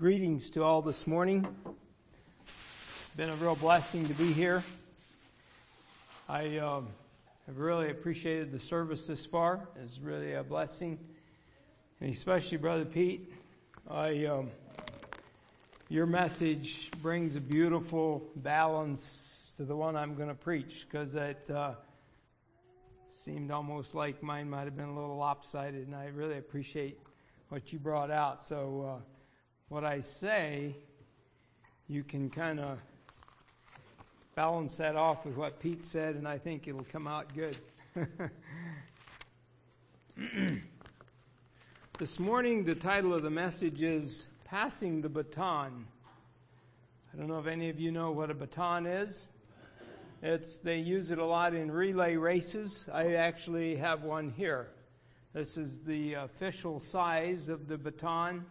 greetings to all this morning. It's been a real blessing to be here. I um, have really appreciated the service this far. It's really a blessing, and especially Brother Pete. I, um, your message brings a beautiful balance to the one I'm going to preach because it uh, seemed almost like mine might have been a little lopsided, and I really appreciate what you brought out. So, uh, what I say, you can kind of balance that off with what Pete said, and I think it'll come out good. this morning, the title of the message is Passing the Baton. I don't know if any of you know what a baton is. It's they use it a lot in relay races. I actually have one here. This is the official size of the baton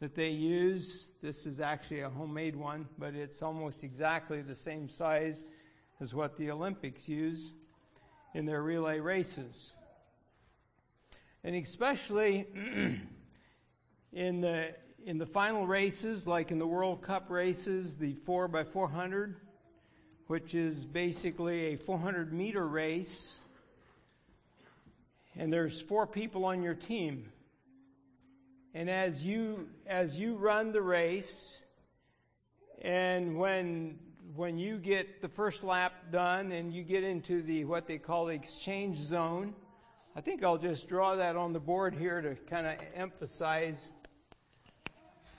that they use. This is actually a homemade one, but it's almost exactly the same size as what the Olympics use in their relay races. And especially in the in the final races, like in the World Cup races, the 4 by 400, which is basically a 400 meter race and there's four people on your team. And as you as you run the race, and when when you get the first lap done and you get into the what they call the exchange zone, I think I'll just draw that on the board here to kind of emphasize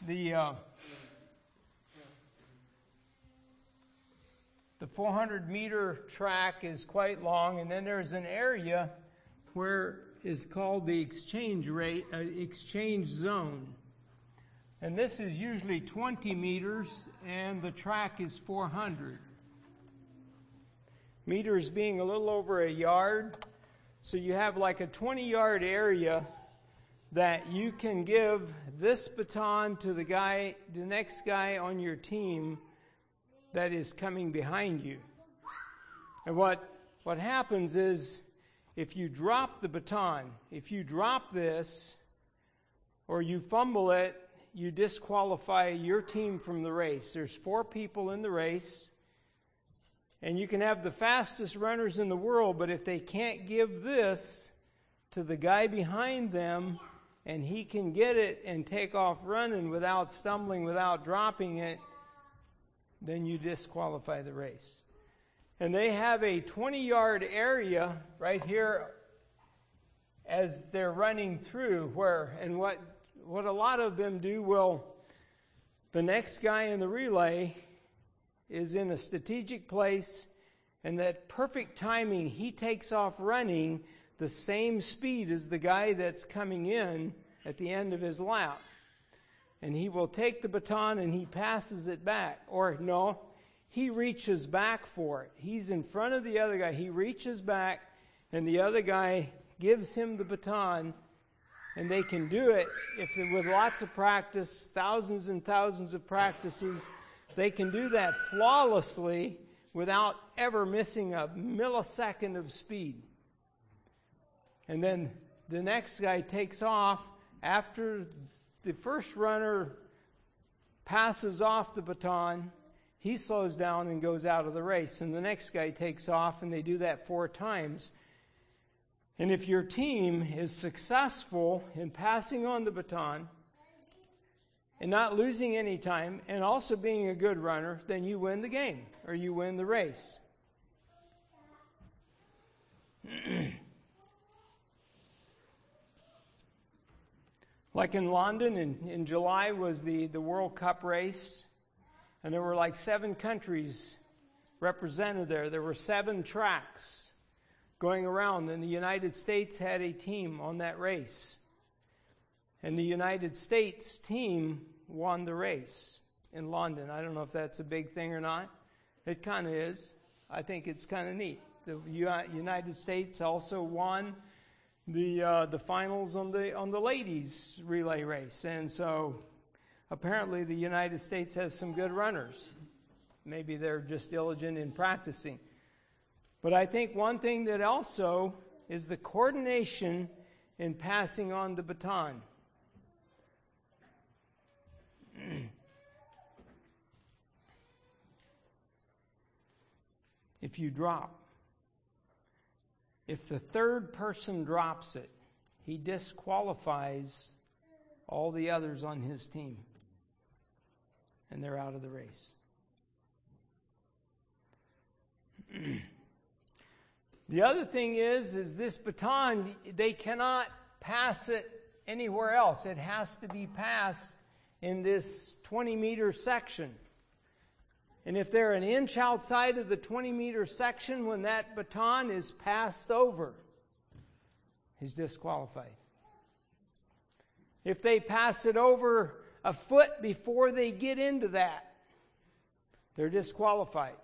the uh, the 400 meter track is quite long, and then there's an area where is called the exchange rate, uh, exchange zone. And this is usually 20 meters and the track is 400. Meters being a little over a yard. So you have like a 20 yard area that you can give this baton to the guy, the next guy on your team that is coming behind you. And what, what happens is if you drop the baton, if you drop this, or you fumble it, you disqualify your team from the race. There's four people in the race, and you can have the fastest runners in the world, but if they can't give this to the guy behind them, and he can get it and take off running without stumbling, without dropping it, then you disqualify the race and they have a 20 yard area right here as they're running through where and what what a lot of them do will the next guy in the relay is in a strategic place and that perfect timing he takes off running the same speed as the guy that's coming in at the end of his lap. And he will take the baton and he passes it back. Or no he reaches back for it. He's in front of the other guy. He reaches back, and the other guy gives him the baton, and they can do it if with lots of practice, thousands and thousands of practices. They can do that flawlessly without ever missing a millisecond of speed. And then the next guy takes off after the first runner passes off the baton he slows down and goes out of the race, and the next guy takes off, and they do that four times. And if your team is successful in passing on the baton and not losing any time and also being a good runner, then you win the game or you win the race. like in London in, in July was the, the World Cup race. And there were like seven countries represented there. There were seven tracks going around, and the United States had a team on that race. And the United States team won the race in London. I don't know if that's a big thing or not. It kind of is. I think it's kind of neat. The United States also won the uh, the finals on the on the ladies relay race, and so apparently the United States has some good runners. Maybe they're just diligent in practicing. But I think one thing that also is the coordination in passing on the baton. if you drop, if the third person drops it, he disqualifies all the others on his team. And they're out of the race. the other thing is, is this baton, they cannot pass it anywhere else. It has to be passed in this 20 meter section. And if they're an inch outside of the 20 meter section when that baton is passed over, he's disqualified. If they pass it over a foot before they get into that, they're disqualified.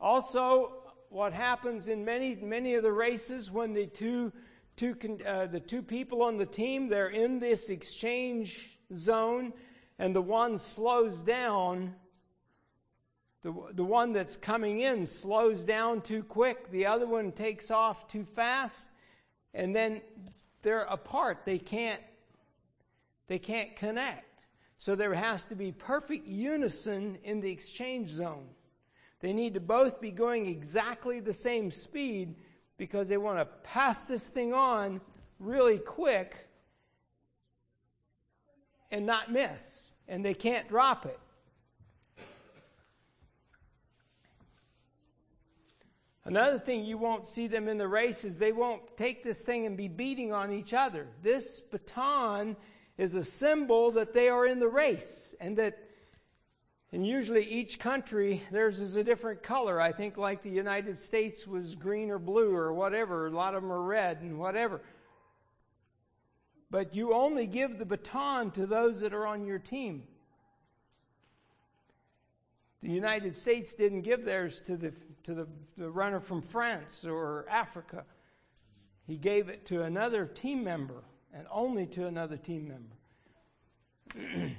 Also, what happens in many many of the races when the two two uh, the two people on the team they're in this exchange zone and the one slows down, the, the one that's coming in slows down too quick, the other one takes off too fast, and then they're apart. They can't, they can't connect. So there has to be perfect unison in the exchange zone. They need to both be going exactly the same speed because they want to pass this thing on really quick and not miss and they can't drop it. Another thing you won't see them in the race is they won't take this thing and be beating on each other. This baton is a symbol that they are in the race and that and usually each country theirs is a different color. I think like the United States was green or blue or whatever. A lot of them are red and whatever. But you only give the baton to those that are on your team. The United States didn't give theirs to the, to the, the runner from France or Africa. He gave it to another team member and only to another team member.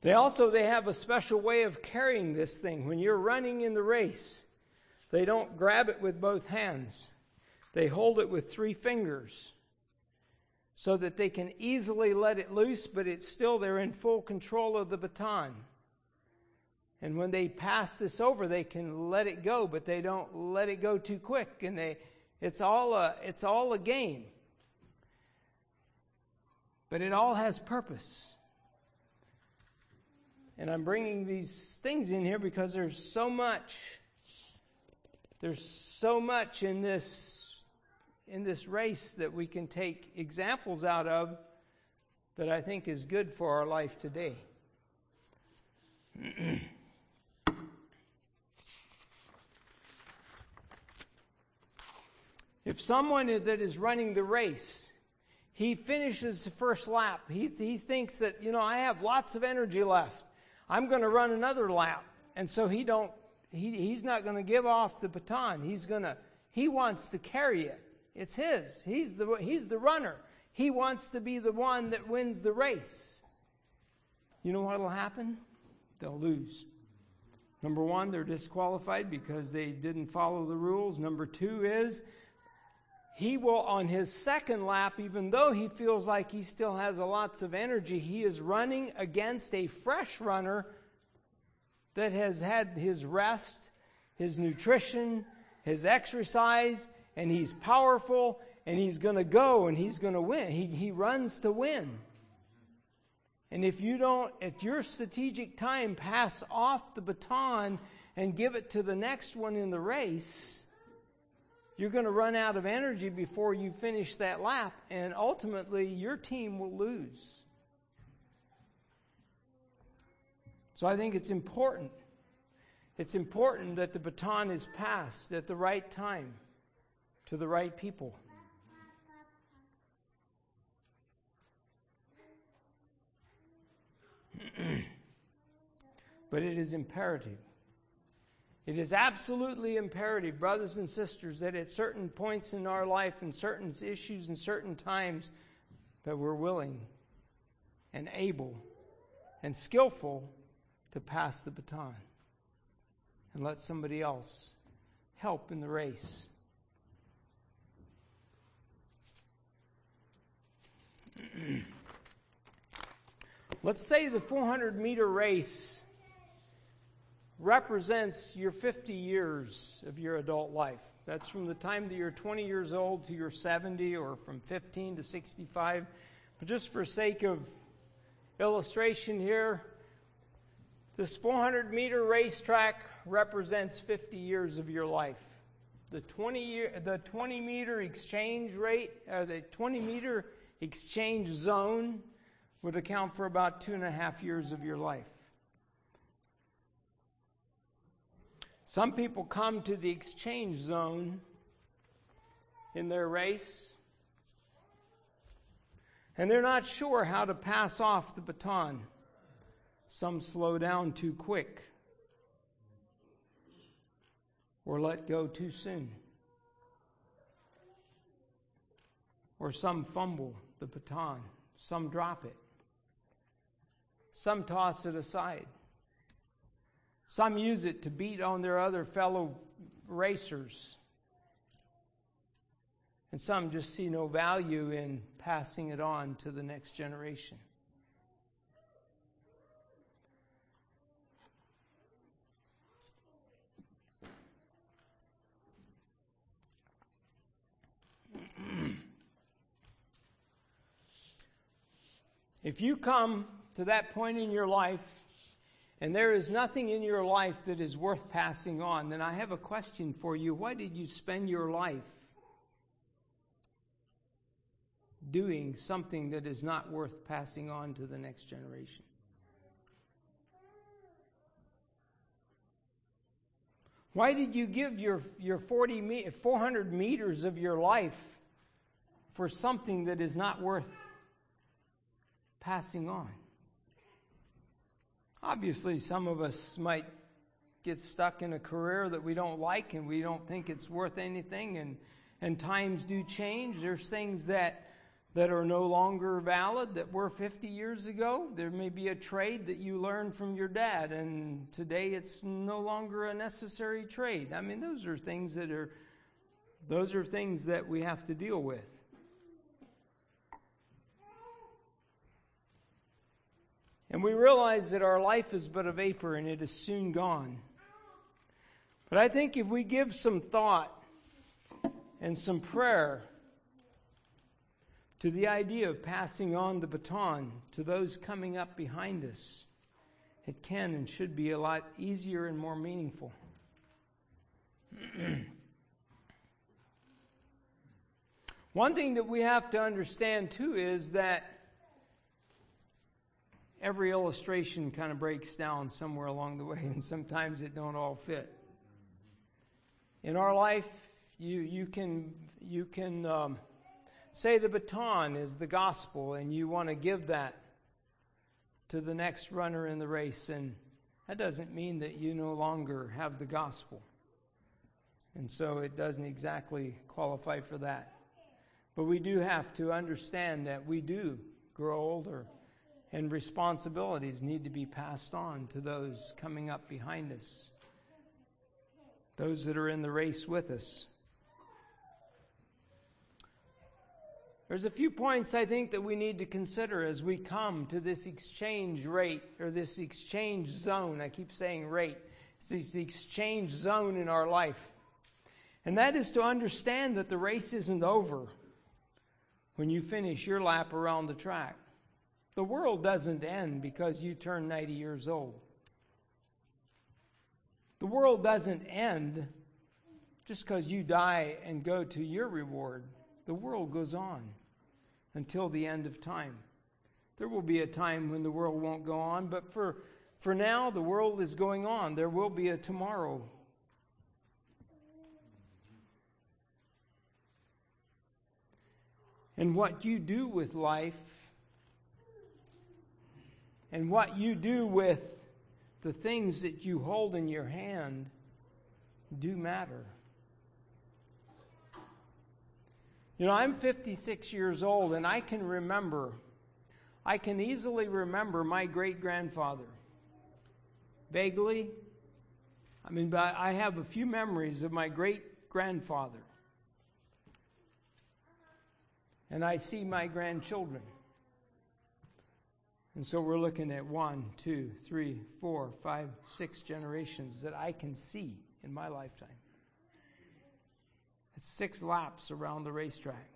they also they have a special way of carrying this thing when you're running in the race they don't grab it with both hands they hold it with three fingers so that they can easily let it loose, but it's still they're in full control of the baton. And when they pass this over, they can let it go, but they don't let it go too quick, and they it's all a it's all a game. But it all has purpose. And I'm bringing these things in here because there's so much there's so much in this in this race that we can take examples out of that I think is good for our life today. if someone that is running the race, he finishes the first lap, he, he thinks that, you know, I have lots of energy left. I'm going to run another lap. And so he don't, he, he's not going to give off the baton. He's going to, he wants to carry it. It's his. He's the, he's the runner. He wants to be the one that wins the race. You know what will happen? They'll lose. Number one, they're disqualified because they didn't follow the rules. Number two is he will, on his second lap, even though he feels like he still has lots of energy, he is running against a fresh runner that has had his rest, his nutrition, his exercise, and he's powerful and he's going to go and he's going to win. He, he runs to win. And if you don't, at your strategic time, pass off the baton and give it to the next one in the race, you're going to run out of energy before you finish that lap, and ultimately your team will lose. So I think it's important. It's important that the baton is passed at the right time to the right people. but it is imperative. It is absolutely imperative, brothers and sisters, that at certain points in our life and certain issues and certain times that we're willing and able and skillful to pass the baton and let somebody else help in the race. Let's say the 400 meter race represents your 50 years of your adult life. That's from the time that you're 20 years old to you're 70 or from 15 to 65. But just for sake of illustration here, this 400 meter racetrack represents 50 years of your life. The 20 year, the 20 meter exchange rate, or the 20 meter exchange zone would account for about two and a half years of your life. Some people come to the exchange zone in their race and they're not sure how to pass off the baton. Some slow down too quick or let go too soon. Or some fumble the baton, some drop it, some toss it aside. Some use it to beat on their other fellow racers. And some just see no value in passing it on to the next generation. if you come to that point in your life and there is nothing in your life that is worth passing on, then I have a question for you. Why did you spend your life doing something that is not worth passing on to the next generation? Why did you give your, your 40, 400 meters of your life for something that is not worth passing on? Obviously, some of us might get stuck in a career that we don't like and we don't think it's worth anything, and, and times do change. There's things that, that are no longer valid that were 50 years ago. There may be a trade that you learned from your dad, and today it's no longer a necessary trade. I mean, those are things that are. Those are things that we have to deal with. And we realize that our life is but a vapor and it is soon gone. But I think if we give some thought and some prayer to the idea of passing on the baton to those coming up behind us, it can and should be a lot easier and more meaningful. One thing that we have to understand too is that every illustration kind of breaks down somewhere along the way, and sometimes it don't all fit. In our life, you, you can, you can um, say the baton is the gospel, and you want to give that to the next runner in the race, and that doesn't mean that you no longer have the gospel. And so it doesn't exactly qualify for that. But we do have to understand that we do grow older and responsibilities need to be passed on to those coming up behind us, those that are in the race with us. There's a few points I think that we need to consider as we come to this exchange rate or this exchange zone. I keep saying rate. It's this exchange zone in our life. And that is to understand that the race isn't over when you finish your lap around the track. The world doesn't end because you turn 90 years old. The world doesn't end just because you die and go to your reward. The world goes on until the end of time. There will be a time when the world won't go on, but for, for now, the world is going on. There will be a tomorrow. And what you do with life and what you do with the things that you hold in your hand do matter. You know, I'm 56 years old and I can remember, I can easily remember my great grandfather. Vaguely. I mean, but I have a few memories of my great grandfather. And I see my grandchildren And so we're looking at one, two, three, four, five, six generations that I can see in my lifetime. It's six laps around the racetrack.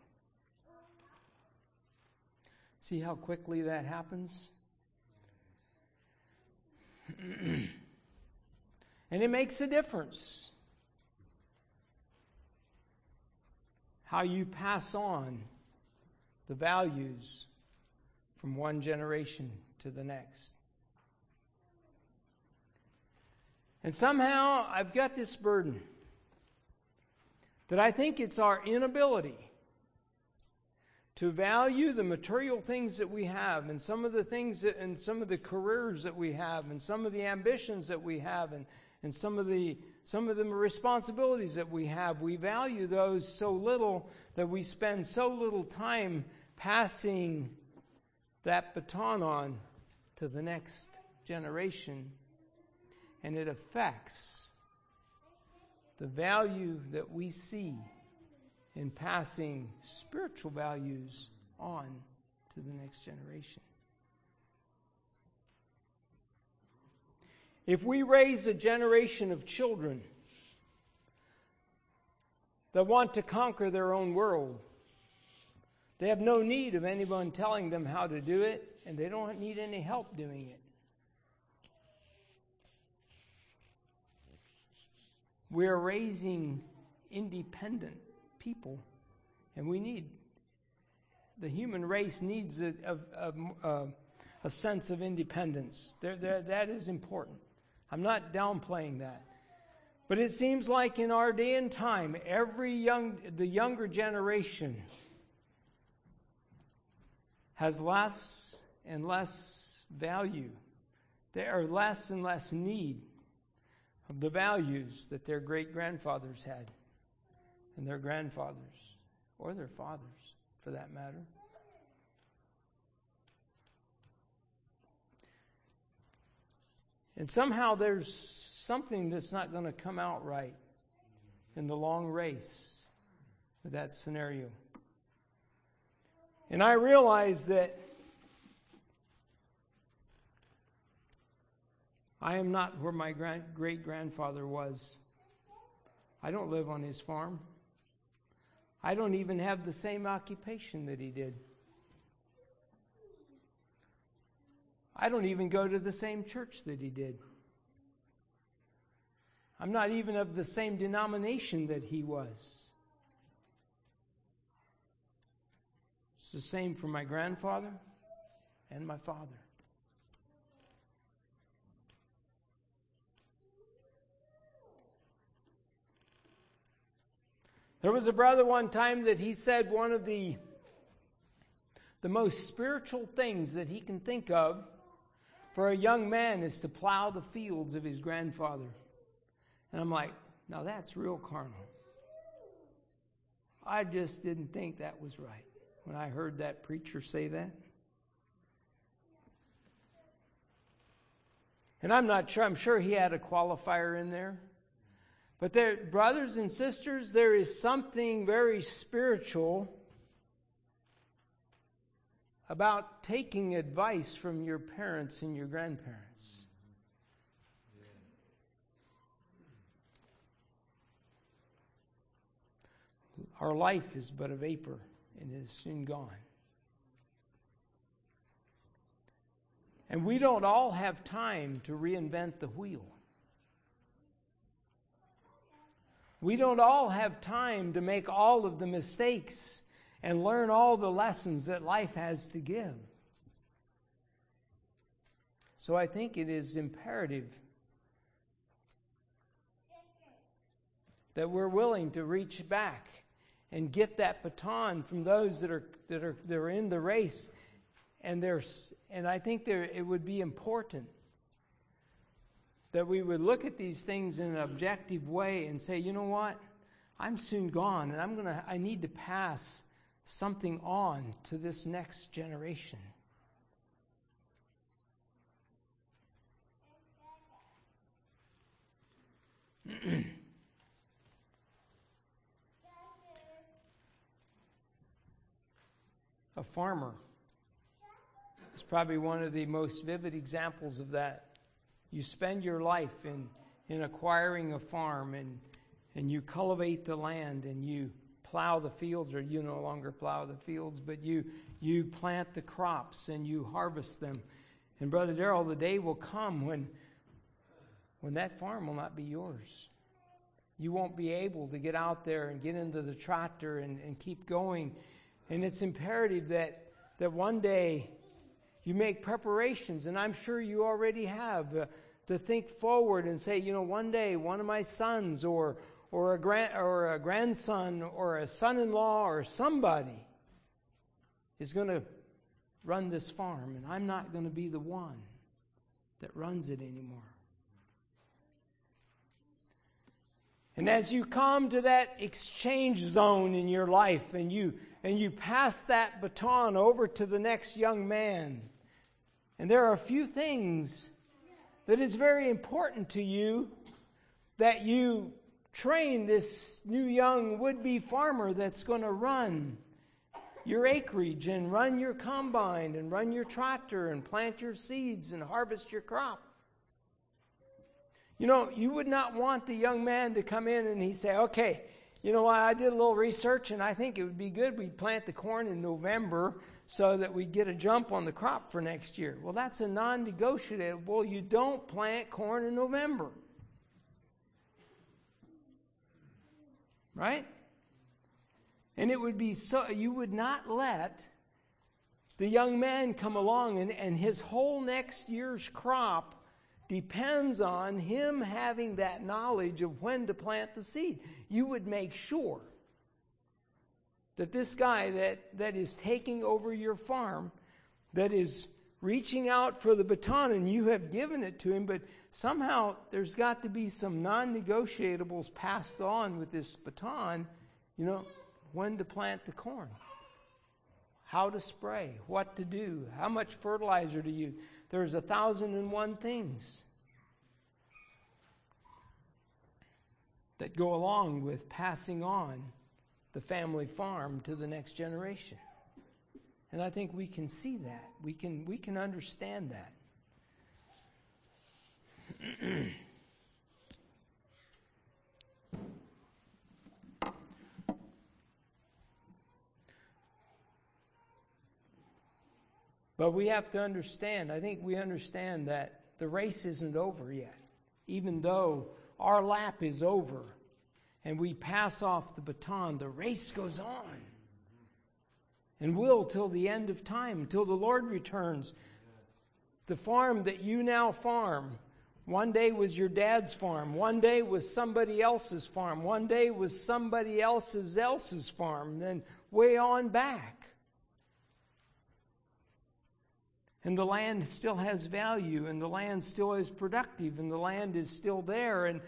See how quickly that happens? and it makes a difference how you pass on the values from one generation to the next. And somehow I've got this burden that I think it's our inability to value the material things that we have and some of the things that, and some of the careers that we have and some of the ambitions that we have and, and some of the some of the responsibilities that we have we value those so little that we spend so little time passing that baton on to the next generation and it affects the value that we see in passing spiritual values on to the next generation. If we raise a generation of children that want to conquer their own world, they have no need of anyone telling them how to do it, and they don't need any help doing it. We are raising independent people. And we need, the human race needs a, a, a, a sense of independence. There, there, that is important. I'm not downplaying that. But it seems like in our day and time, every young, the younger generation has less and less value. they are less and less need of the values that their great grandfathers had and their grandfathers, or their fathers for that matter. And somehow there's something that's not going to come out right in the long race with that scenario. And I realize that I am not where my great grandfather was. I don't live on his farm. I don't even have the same occupation that he did. I don't even go to the same church that he did. I'm not even of the same denomination that he was. The same for my grandfather and my father. There was a brother one time that he said one of the, the most spiritual things that he can think of for a young man is to plow the fields of his grandfather. And I'm like, now that's real carnal. I just didn't think that was right when I heard that preacher say that. And I'm not sure, I'm sure he had a qualifier in there. But there, brothers and sisters, there is something very spiritual about taking advice from your parents and your grandparents. Our life is but a vapor and it is soon gone. And we don't all have time to reinvent the wheel. We don't all have time to make all of the mistakes and learn all the lessons that life has to give. So I think it is imperative that we're willing to reach back and get that baton from those that are that are that are in the race and there's and I think there it would be important that we would look at these things in an objective way and say, you know what? I'm soon gone and I'm to I need to pass something on to this next generation. a farmer is probably one of the most vivid examples of that. You spend your life in, in acquiring a farm and, and you cultivate the land and you plow the fields, or you no longer plow the fields, but you, you plant the crops and you harvest them. And Brother Darrell, the day will come when, when that farm will not be yours. You won't be able to get out there and get into the tractor and, and keep going. And it's imperative that, that one day you make preparations, and I'm sure you already have, uh, to think forward and say, you know, one day one of my sons or, or, a, grand, or a grandson or a son in law or somebody is going to run this farm, and I'm not going to be the one that runs it anymore. And as you come to that exchange zone in your life and you and you pass that baton over to the next young man, and there are a few things that is very important to you that you train this new young would be farmer that's going to run your acreage and run your combine and run your tractor and plant your seeds and harvest your crop. You know, you would not want the young man to come in and he say, okay, you know I did a little research and I think it would be good we plant the corn in November so that we get a jump on the crop for next year. Well, that's a non negotiable. Well, you don't plant corn in November. Right? And it would be so, you would not let the young man come along and, and his whole next year's crop depends on him having that knowledge of when to plant the seed. You would make sure that this guy that, that is taking over your farm, that is reaching out for the baton, and you have given it to him, but somehow there's got to be some non negotiables passed on with this baton, you know, when to plant the corn, how to spray, what to do, how much fertilizer to use. There's a thousand and one things that go along with passing on the family farm to the next generation. And I think we can see that. We can, we can understand that. But we have to understand, I think we understand that the race isn't over yet. Even though our lap is over and we pass off the baton, the race goes on. And will till the end of time, till the Lord returns. The farm that you now farm, one day was your dad's farm, one day was somebody else's farm, one day was somebody else's else's farm, then way on back. And the land still has value and the land still is productive and the land is still there and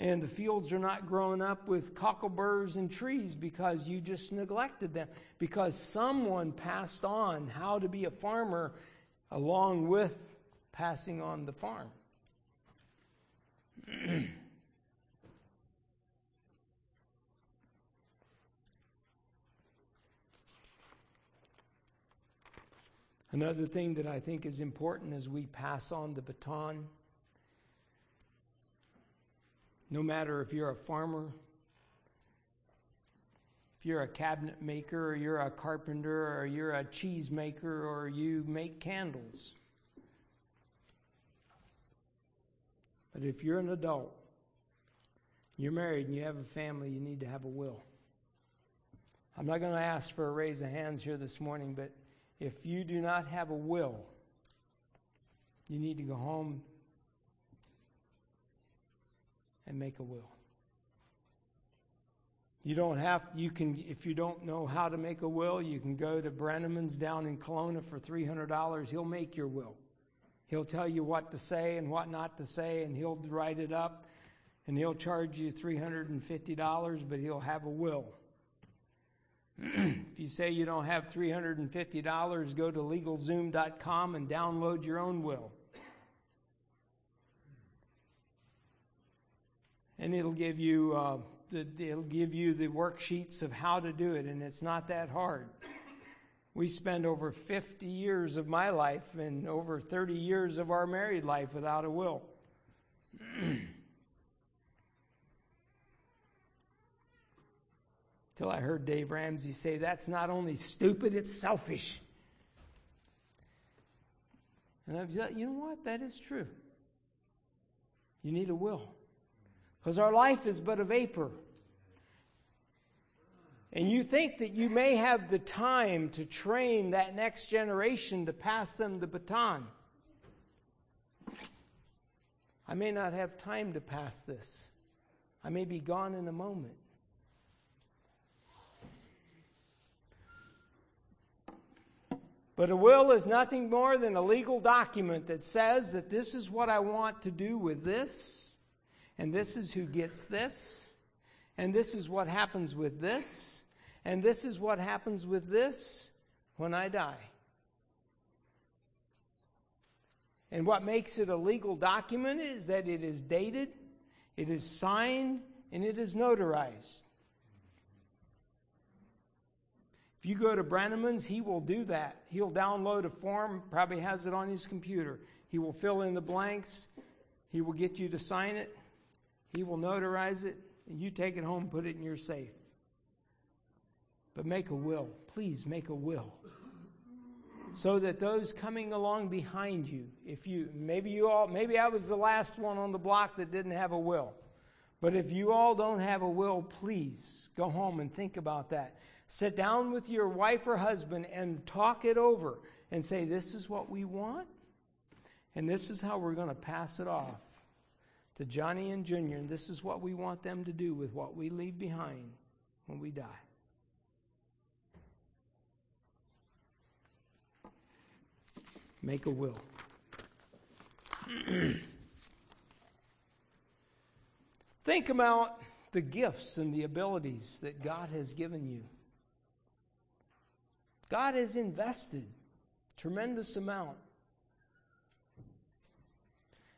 and the fields are not growing up with cockleburs and trees because you just neglected them. Because someone passed on how to be a farmer along with passing on the farm Another thing that I think is important as we pass on the baton, no matter if you're a farmer, if you're a cabinet maker, or you're a carpenter, or you're a cheese maker, or you make candles. But if you're an adult, you're married and you have a family, you need to have a will. I'm not going to ask for a raise of hands here this morning, but if you do not have a will, you need to go home and make a will. You don't have, you can, if you don't know how to make a will, you can go to Brenneman's down in Kalona for $300. He'll make your will. He'll tell you what to say and what not to say, and he'll write it up, and he'll charge you $350, but he'll have a will. If you say you don't have $350, go to legalzoom.com and download your own will. And it'll give you uh, the, it'll give you the worksheets of how to do it, and it's not that hard. We spent over 50 years of my life and over 30 years of our married life without a will. Till I heard Dave Ramsey say, that's not only stupid, it's selfish. And I've thought, you know what? That is true. You need a will. Because our life is but a vapor. And you think that you may have the time to train that next generation to pass them the baton. I may not have time to pass this. I may be gone in a moment. But a will is nothing more than a legal document that says that this is what I want to do with this, and this is who gets this, and this is what happens with this, and this is what happens with this when I die. And what makes it a legal document is that it is dated, it is signed, and it is notarized. If you go to Brenneman's, he will do that. He'll download a form, probably has it on his computer. He will fill in the blanks. He will get you to sign it. He will notarize it, and you take it home, put it in your safe. But make a will. Please make a will. So that those coming along behind you, if you, maybe you all, maybe I was the last one on the block that didn't have a will. But if you all don't have a will, please go home and think about that. Sit down with your wife or husband and talk it over and say, This is what we want, and this is how we're going to pass it off to Johnny and Junior, and this is what we want them to do with what we leave behind when we die. Make a will. Think about the gifts and the abilities that God has given you. God has invested tremendous amount.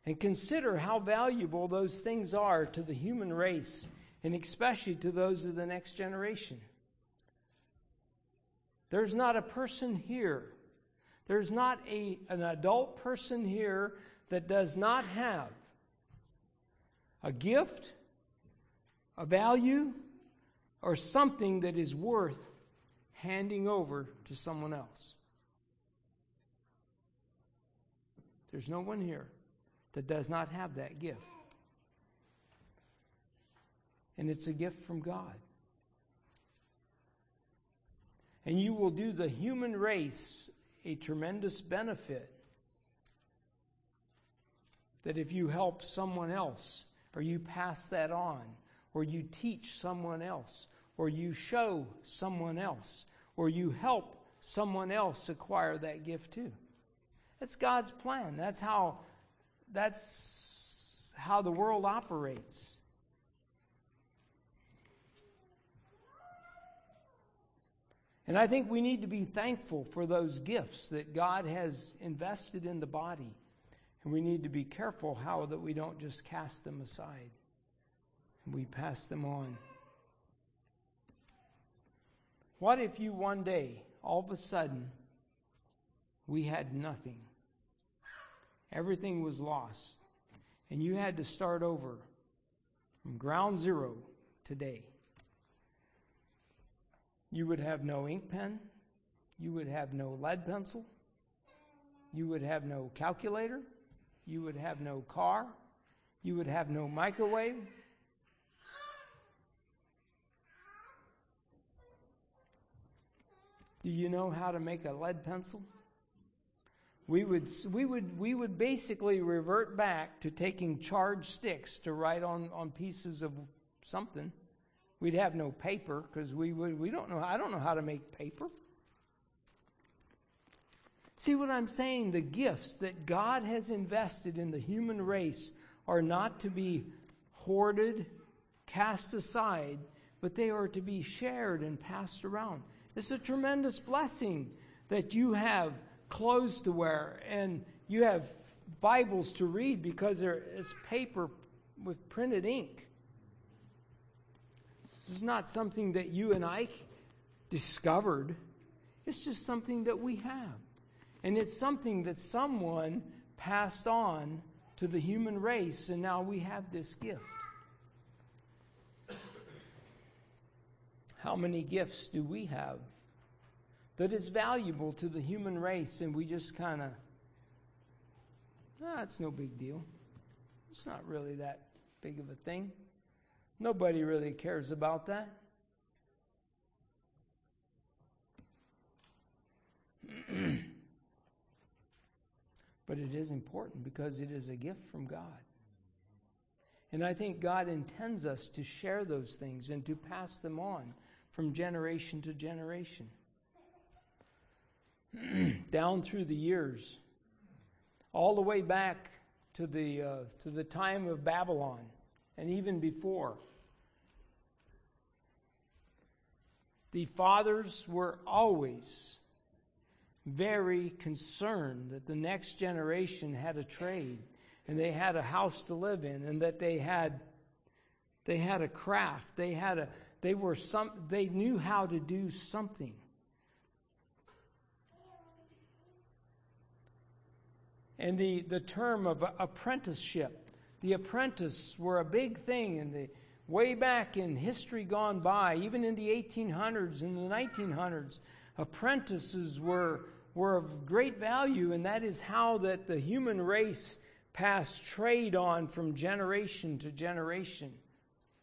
And consider how valuable those things are to the human race, and especially to those of the next generation. There's not a person here, there's not a, an adult person here that does not have a gift, a value, or something that is worth handing over to someone else. There's no one here that does not have that gift. And it's a gift from God. And you will do the human race a tremendous benefit that if you help someone else, or you pass that on, or you teach someone else, or you show someone else, or you help someone else acquire that gift too. That's God's plan. That's how that's how the world operates. And I think we need to be thankful for those gifts that God has invested in the body. And we need to be careful how that we don't just cast them aside and we pass them on. What if you one day, all of a sudden, we had nothing? Everything was lost. And you had to start over from ground zero today. You would have no ink pen. You would have no lead pencil. You would have no calculator. You would have no car. You would have no microwave. Do you know how to make a lead pencil? We would, we would, we would basically revert back to taking charged sticks to write on, on pieces of something. We'd have no paper because we, would, we don't know, I don't know how to make paper. See what I'm saying? The gifts that God has invested in the human race are not to be hoarded, cast aside, but they are to be shared and passed around. It's a tremendous blessing that you have clothes to wear and you have Bibles to read because there is paper with printed ink. This is not something that you and I discovered. It's just something that we have. And it's something that someone passed on to the human race, and now we have this gift. How many gifts do we have that is valuable to the human race, and we just kind of, ah, it's no big deal. It's not really that big of a thing. Nobody really cares about that. but it is important because it is a gift from God. And I think God intends us to share those things and to pass them on from generation to generation. Down through the years, all the way back to the, uh, to the time of Babylon, and even before. The fathers were always very concerned that the next generation had a trade and they had a house to live in and that they had they had a craft they had a they were some they knew how to do something. And the the term of apprenticeship the apprentice were a big thing in the way back in history gone by even in the 1800s and the 1900s apprentices were were of great value and that is how that the human race passed trade on from generation to generation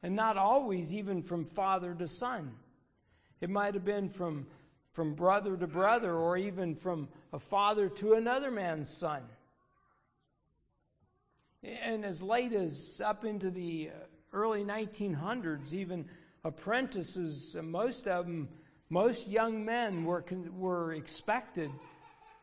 and not always even from father to son. It might have been from, from brother to brother or even from a father to another man's son. And as late as up into the early 1900s, even apprentices, most of them, most young men were, were expected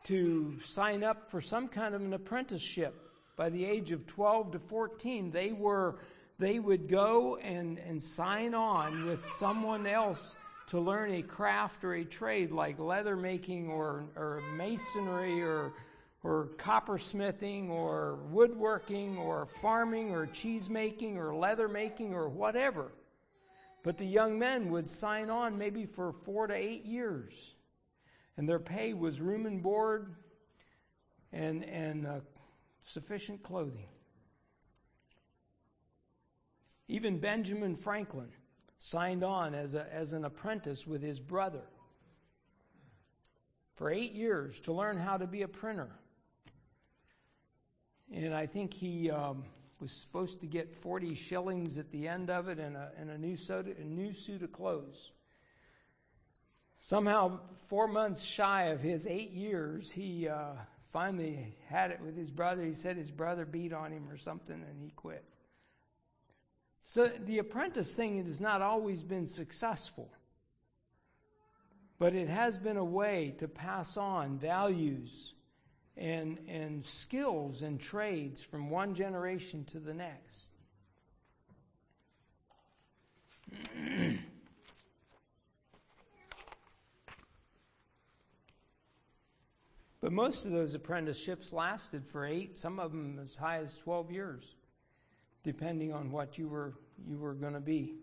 to sign up for some kind of an apprenticeship. By the age of 12 to 14, they were they would go and, and sign on with someone else to learn a craft or a trade like leather making or, or masonry or, or coppersmithing or woodworking or farming or cheese making or leather making or whatever. But the young men would sign on maybe for four to eight years. And their pay was room and board and, and uh, sufficient clothing. Even Benjamin Franklin signed on as, a, as an apprentice with his brother for eight years to learn how to be a printer. And I think he um, was supposed to get 40 shillings at the end of it and a, and a, new, soda, a new suit of clothes. Somehow, four months shy of his eight years, he uh, finally had it with his brother. He said his brother beat on him or something and he quit. So the apprentice thing has not always been successful, but it has been a way to pass on values and, and skills and trades from one generation to the next. but most of those apprenticeships lasted for eight, some of them as high as 12 years depending on what you were, you were going to be.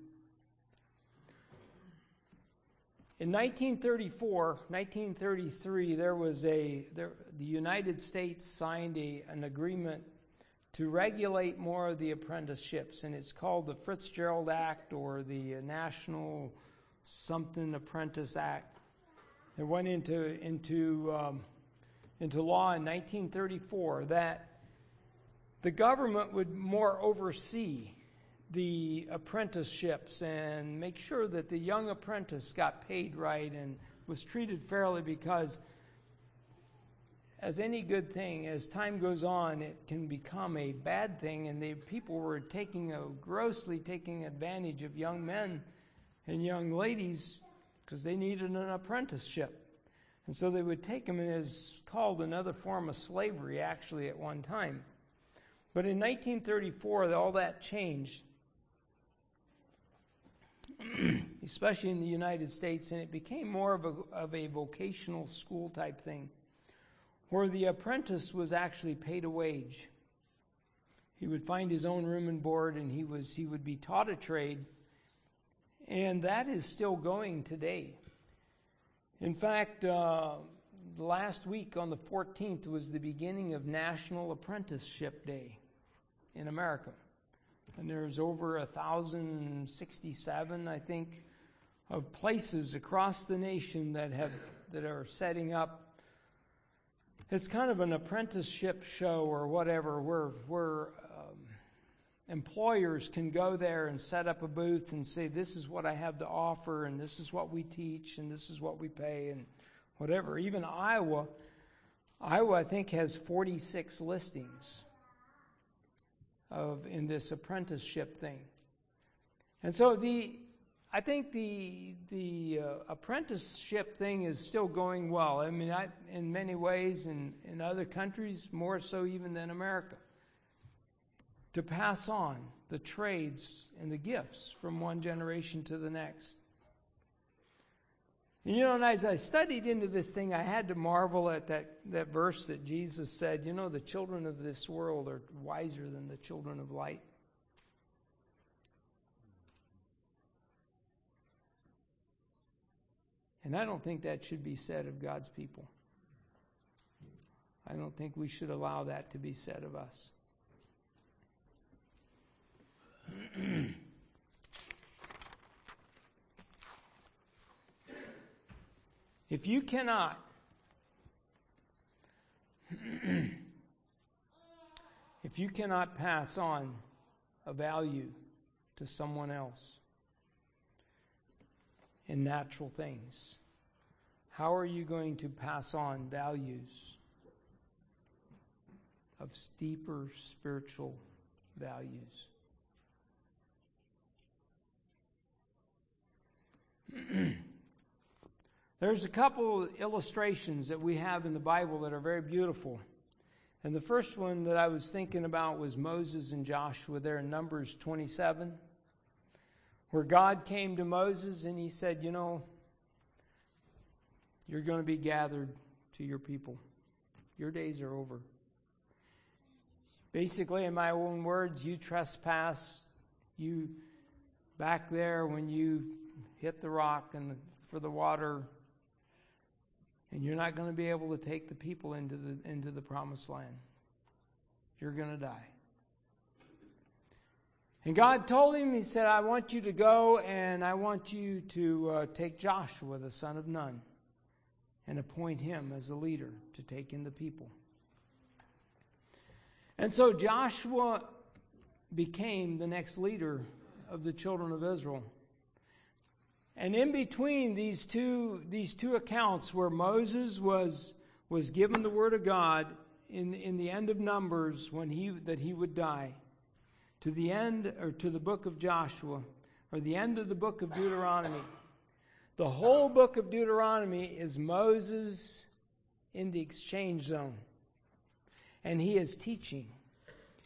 In 1934, 1933, there was a, there, the United States signed a, an agreement to regulate more of the apprenticeships, and it's called the Fitzgerald Act or the National Something Apprentice Act. It went into, into, um, into law in 1934 that the government would more oversee the apprenticeships and make sure that the young apprentice got paid right and was treated fairly because as any good thing as time goes on it can become a bad thing. And the people were taking a grossly taking advantage of young men and young ladies because they needed an apprenticeship. And so they would take them as called another form of slavery actually at one time but in 1934, all that changed, especially in the United States, and it became more of a, of a vocational school type thing where the apprentice was actually paid a wage. He would find his own room and board, and he, was, he would be taught a trade. And that is still going today. In fact, uh, last week on the 14th was the beginning of National Apprenticeship Day in America. And there's over 1,067, I think, of places across the nation that have that are setting up. It's kind of an apprenticeship show or whatever, where where um, employers can go there and set up a booth and say, "This is what I have to offer, and this is what we teach, and this is what we pay, and whatever." Even Iowa, Iowa, I think, has 46 listings of in this apprenticeship thing. And so the I think the the uh, apprenticeship thing is still going well. I mean, I, in many ways, in, in other countries, more so even than America. To pass on the trades and the gifts from one generation to the next. And you know, and as I studied into this thing, I had to marvel at that, that verse that Jesus said, you know, the children of this world are wiser than the children of light. And I don't think that should be said of God's people. I don't think we should allow that to be said of us. if you cannot if you cannot pass on a value to someone else in natural things, how are you going to pass on values of deeper spiritual values? There's a couple illustrations that we have in the Bible that are very beautiful. And the first one that I was thinking about was Moses and Joshua there in Numbers 27 where God came to Moses and he said, You know, you're going to be gathered to your people. Your days are over. Basically, in my own words, you trespass. You back there when you hit the rock and for the water, and you're not going to be able to take the people into the into the promised land. You're going to die. And God told him, He said, I want you to go and I want you to uh, take Joshua, the son of Nun, and appoint him as a leader to take in the people. And so Joshua became the next leader of the children of Israel. And in between these two, these two accounts where Moses was, was given the word of God in, in the end of Numbers when he, that he would die, to the end or to the book of Joshua or the end of the book of Deuteronomy. The whole book of Deuteronomy is Moses in the exchange zone. And he is teaching.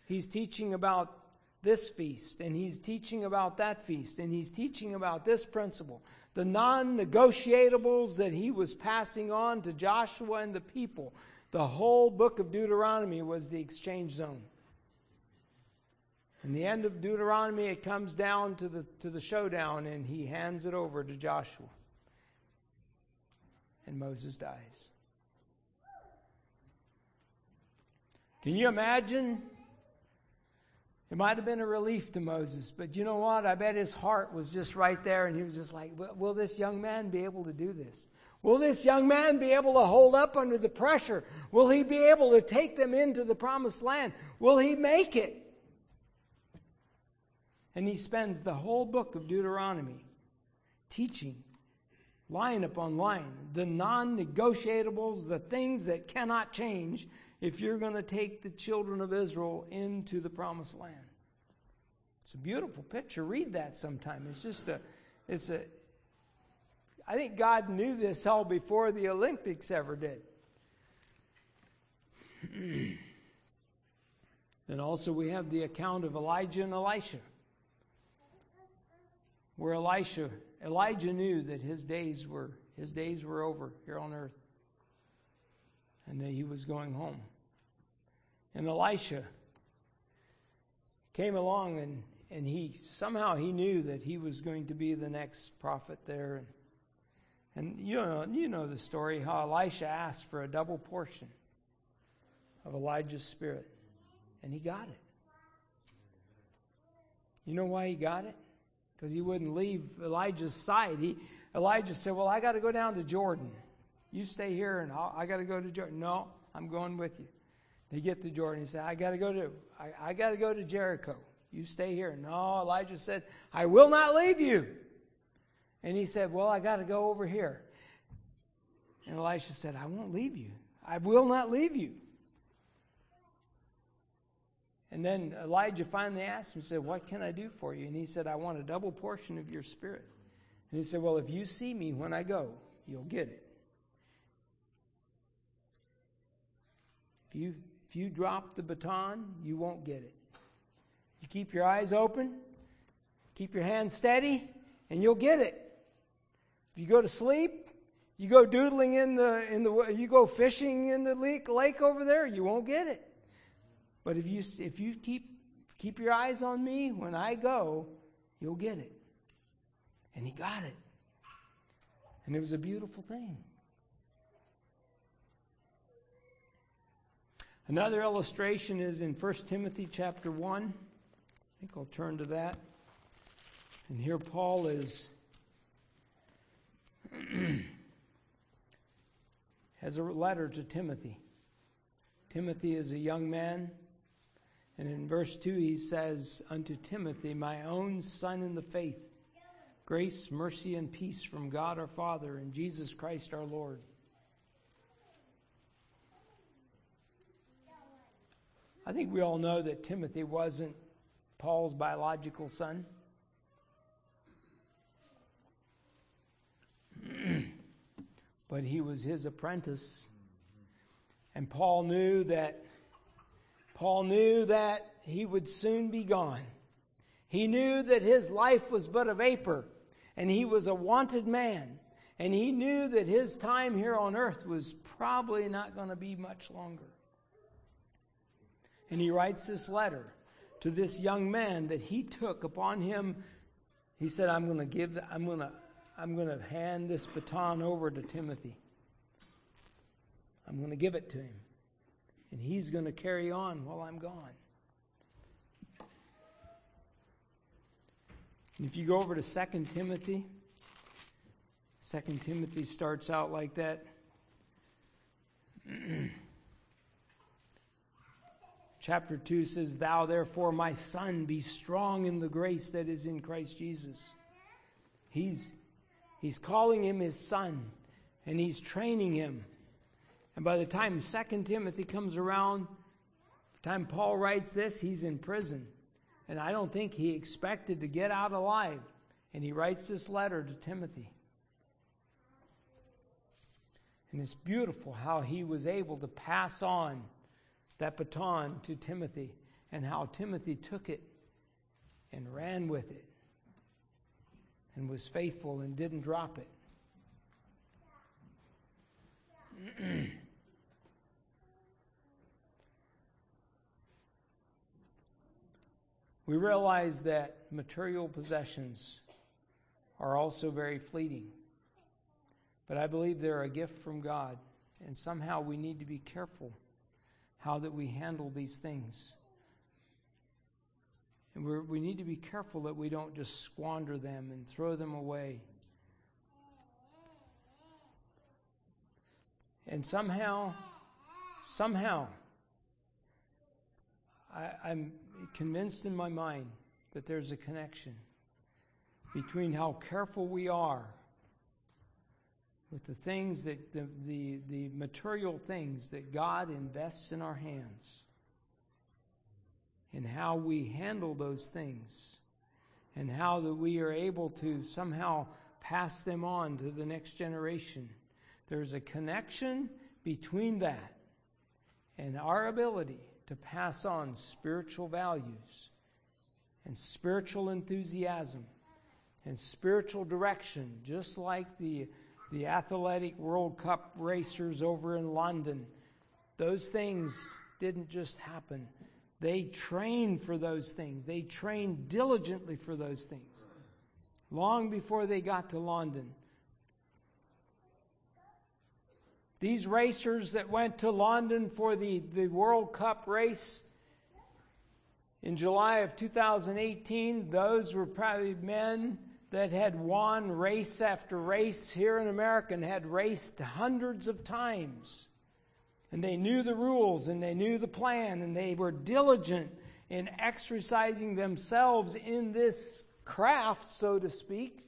He's teaching about this feast, and he's teaching about that feast, and he's teaching about this principle. The non negotiables that he was passing on to Joshua and the people. The whole book of Deuteronomy was the exchange zone. In the end of Deuteronomy, it comes down to the, to the showdown, and he hands it over to Joshua. And Moses dies. Can you imagine? It might have been a relief to Moses, but you know what? I bet his heart was just right there, and he was just like, Will this young man be able to do this? Will this young man be able to hold up under the pressure? Will he be able to take them into the promised land? Will he make it? And he spends the whole book of Deuteronomy teaching, line upon line, the non negotiables, the things that cannot change if you're going to take the children of Israel into the promised land. It's a beautiful picture. Read that sometime. It's just a, it's a, I think God knew this all before the Olympics ever did. and also we have the account of Elijah and Elisha where Elisha, Elijah knew that his days were his days were over here on earth, and that he was going home. And Elisha came along and, and he somehow he knew that he was going to be the next prophet there and, And you know, you know the story how Elisha asked for a double portion of Elijah's spirit, and he got it. You know why he got it? Because he wouldn't leave Elijah's side. He, Elijah said, Well, I got to go down to Jordan. You stay here, and I'll, I got to go to Jordan. No, I'm going with you. They get to Jordan. He said, I got to go to I, I got to go to Jericho. You stay here. No, Elijah said, I will not leave you. And he said, Well, I got to go over here. And Elisha said, I won't leave you. I will not leave you. And then Elijah finally asked him, said, What can I do for you? And he said, I want a double portion of your spirit. And he said, Well, if you see me when I go, you'll get it. If you, if you drop the baton, you won't get it. You keep your eyes open, keep your hands steady, and you'll get it. If you go to sleep, you go doodling in the in the you go fishing in the lake, lake over there, you won't get it. But if you if you keep keep your eyes on me when I go, you'll get it. And he got it. And it was a beautiful thing. Another illustration is in 1 Timothy chapter 1. I think I'll turn to that. And here Paul is has a letter to Timothy. Timothy is a young man. And in verse 2, he says, Unto Timothy, my own son in the faith, grace, mercy, and peace from God our Father and Jesus Christ our Lord. I think we all know that Timothy wasn't Paul's biological son. but he was his apprentice. And Paul knew that Paul knew that he would soon be gone. He knew that his life was but a vapor and he was a wanted man. And he knew that his time here on earth was probably not going to be much longer. And he writes this letter to this young man that he took upon him. He said, I'm going to give, I'm going to I'm going to hand this baton over to Timothy. I'm going to give it to him. And he's going to carry on while I'm gone. And if you go over to 2 Timothy, 2 Timothy starts out like that. Chapter 2 says, Thou therefore, my son, be strong in the grace that is in Christ Jesus. He's, He's calling him his son and he's training him. And by the time 2 Timothy comes around, time Paul writes this, he's in prison. And I don't think he expected to get out alive. And he writes this letter to Timothy. And it's beautiful how he was able to pass on that baton to Timothy and how Timothy took it and ran with it and was faithful and didn't drop it. we realize that material possessions are also very fleeting. But I believe they're a gift from God, and somehow we need to be careful how that we handle these things. And we need to be careful that we don't just squander them and throw them away. And somehow, somehow, I, I'm convinced in my mind that there's a connection between how careful we are with the things that the, the, the material things that God invests in our hands and how we handle those things and how that we are able to somehow pass them on to the next generation. There's a connection between that and our ability to pass on spiritual values and spiritual enthusiasm and spiritual direction, just like the, the athletic World Cup racers over in London. Those things didn't just happen. They trained for those things. They trained diligently for those things. Long before they got to London, These racers that went to London for the, the World Cup race in July of 2018, those were probably men that had won race after race here in America and had raced hundreds of times. And they knew the rules and they knew the plan and they were diligent in exercising themselves in this craft, so to speak,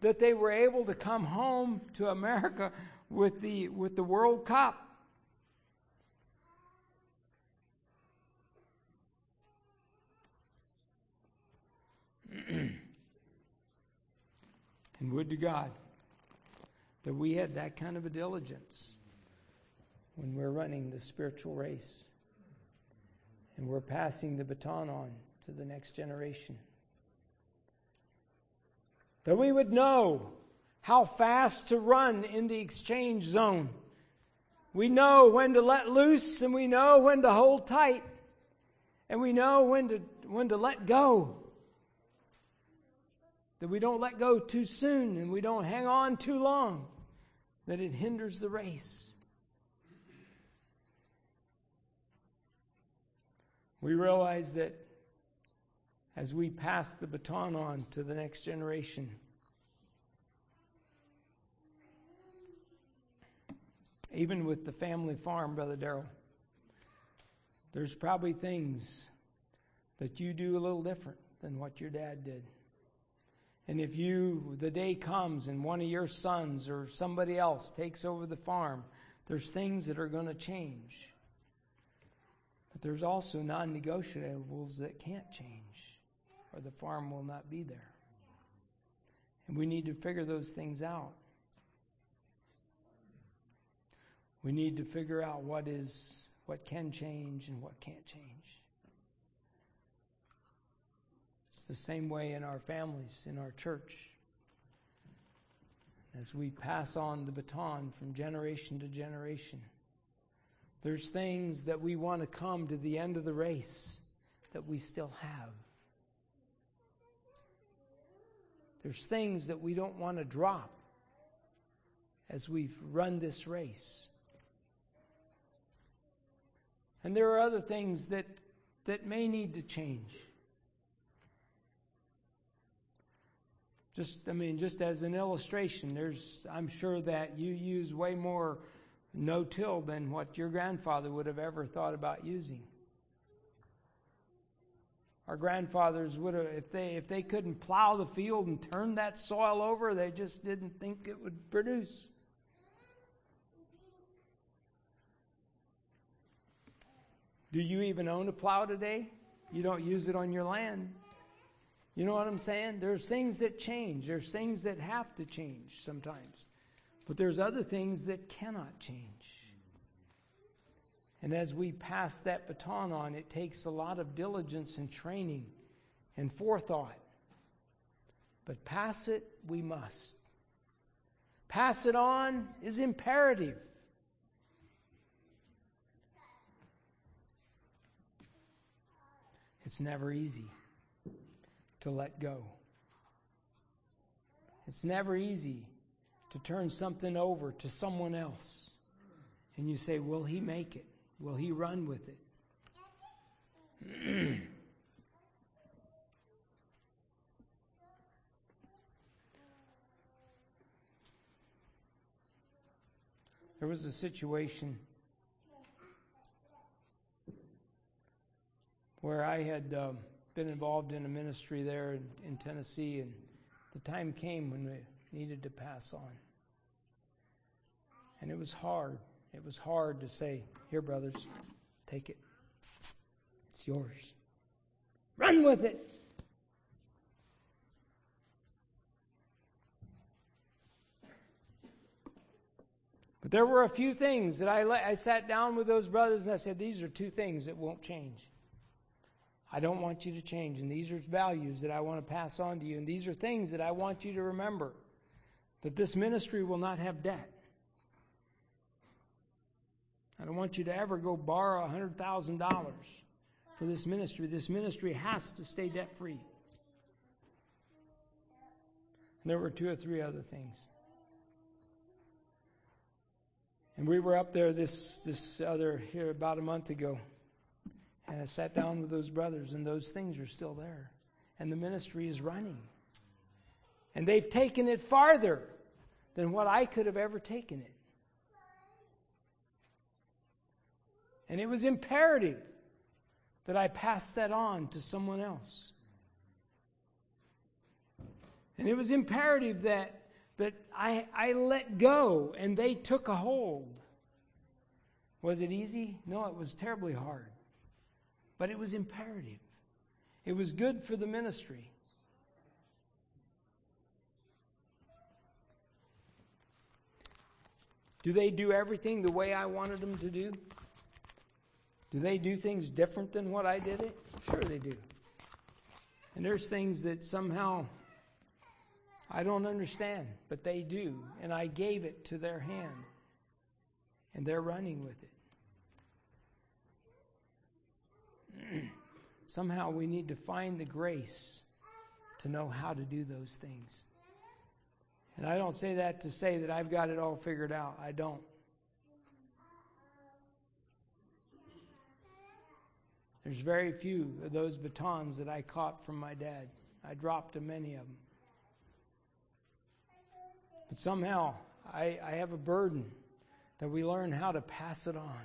that they were able to come home to America with the, with the World Cup. and would to God that we had that kind of a diligence when we're running the spiritual race and we're passing the baton on to the next generation. That we would know how fast to run in the exchange zone. We know when to let loose and we know when to hold tight. And we know when to, when to let go. That we don't let go too soon and we don't hang on too long. That it hinders the race. We realize that as we pass the baton on to the next generation, even with the family farm, Brother Darrell, there's probably things that you do a little different than what your dad did. And if you, the day comes and one of your sons or somebody else takes over the farm, there's things that are going to change But there's also non negotiables that can't change, or the farm will not be there. And we need to figure those things out. We need to figure out what is what can change and what can't change. The same way in our families, in our church. As we pass on the baton from generation to generation. There's things that we want to come to the end of the race that we still have. There's things that we don't want to drop as we've run this race. And there are other things that, that may need to change. Just, I mean, just as an illustration, there's, I'm sure that you use way more no till than what your grandfather would have ever thought about using. Our grandfathers would have, if they, if they couldn't plow the field and turn that soil over, they just didn't think it would produce. Do you even own a plow today? You don't use it on your land. You know what I'm saying? There's things that change. There's things that have to change sometimes. But there's other things that cannot change. And as we pass that baton on, it takes a lot of diligence and training and forethought. But pass it, we must. Pass it on is imperative. It's never easy to let go. It's never easy to turn something over to someone else. And you say, Will he make it? Will he run with it? there was a situation where I had um, been involved in a ministry there in, in Tennessee, and the time came when we needed to pass on. And it was hard. It was hard to say, Here, brothers, take it. It's yours. Run with it. But there were a few things that I, I sat down with those brothers and I said, These are two things that won't change. I don't want you to change. And these are values that I want to pass on to you. And these are things that I want you to remember that this ministry will not have debt. I don't want you to ever go borrow $100,000 for this ministry. This ministry has to stay debt free. And there were two or three other things. And we were up there this, this other here about a month ago. And I sat down with those brothers, and those things are still there. And the ministry is running. And they've taken it farther than what I could have ever taken it. And it was imperative that I pass that on to someone else. And it was imperative that, that I, I let go and they took a hold. Was it easy? No, it was terribly hard. But it was imperative. It was good for the ministry. Do they do everything the way I wanted them to do? Do they do things different than what I did it? Sure, they do. And there's things that somehow I don't understand, but they do. And I gave it to their hand. And they're running with it. somehow we need to find the grace to know how to do those things. And I don't say that to say that I've got it all figured out. I don't. There's very few of those batons that I caught from my dad. I dropped many of them. But somehow, I, I have a burden that we learn how to pass it on.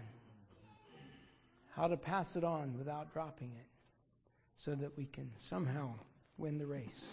How to pass it on without dropping it so that we can somehow win the race.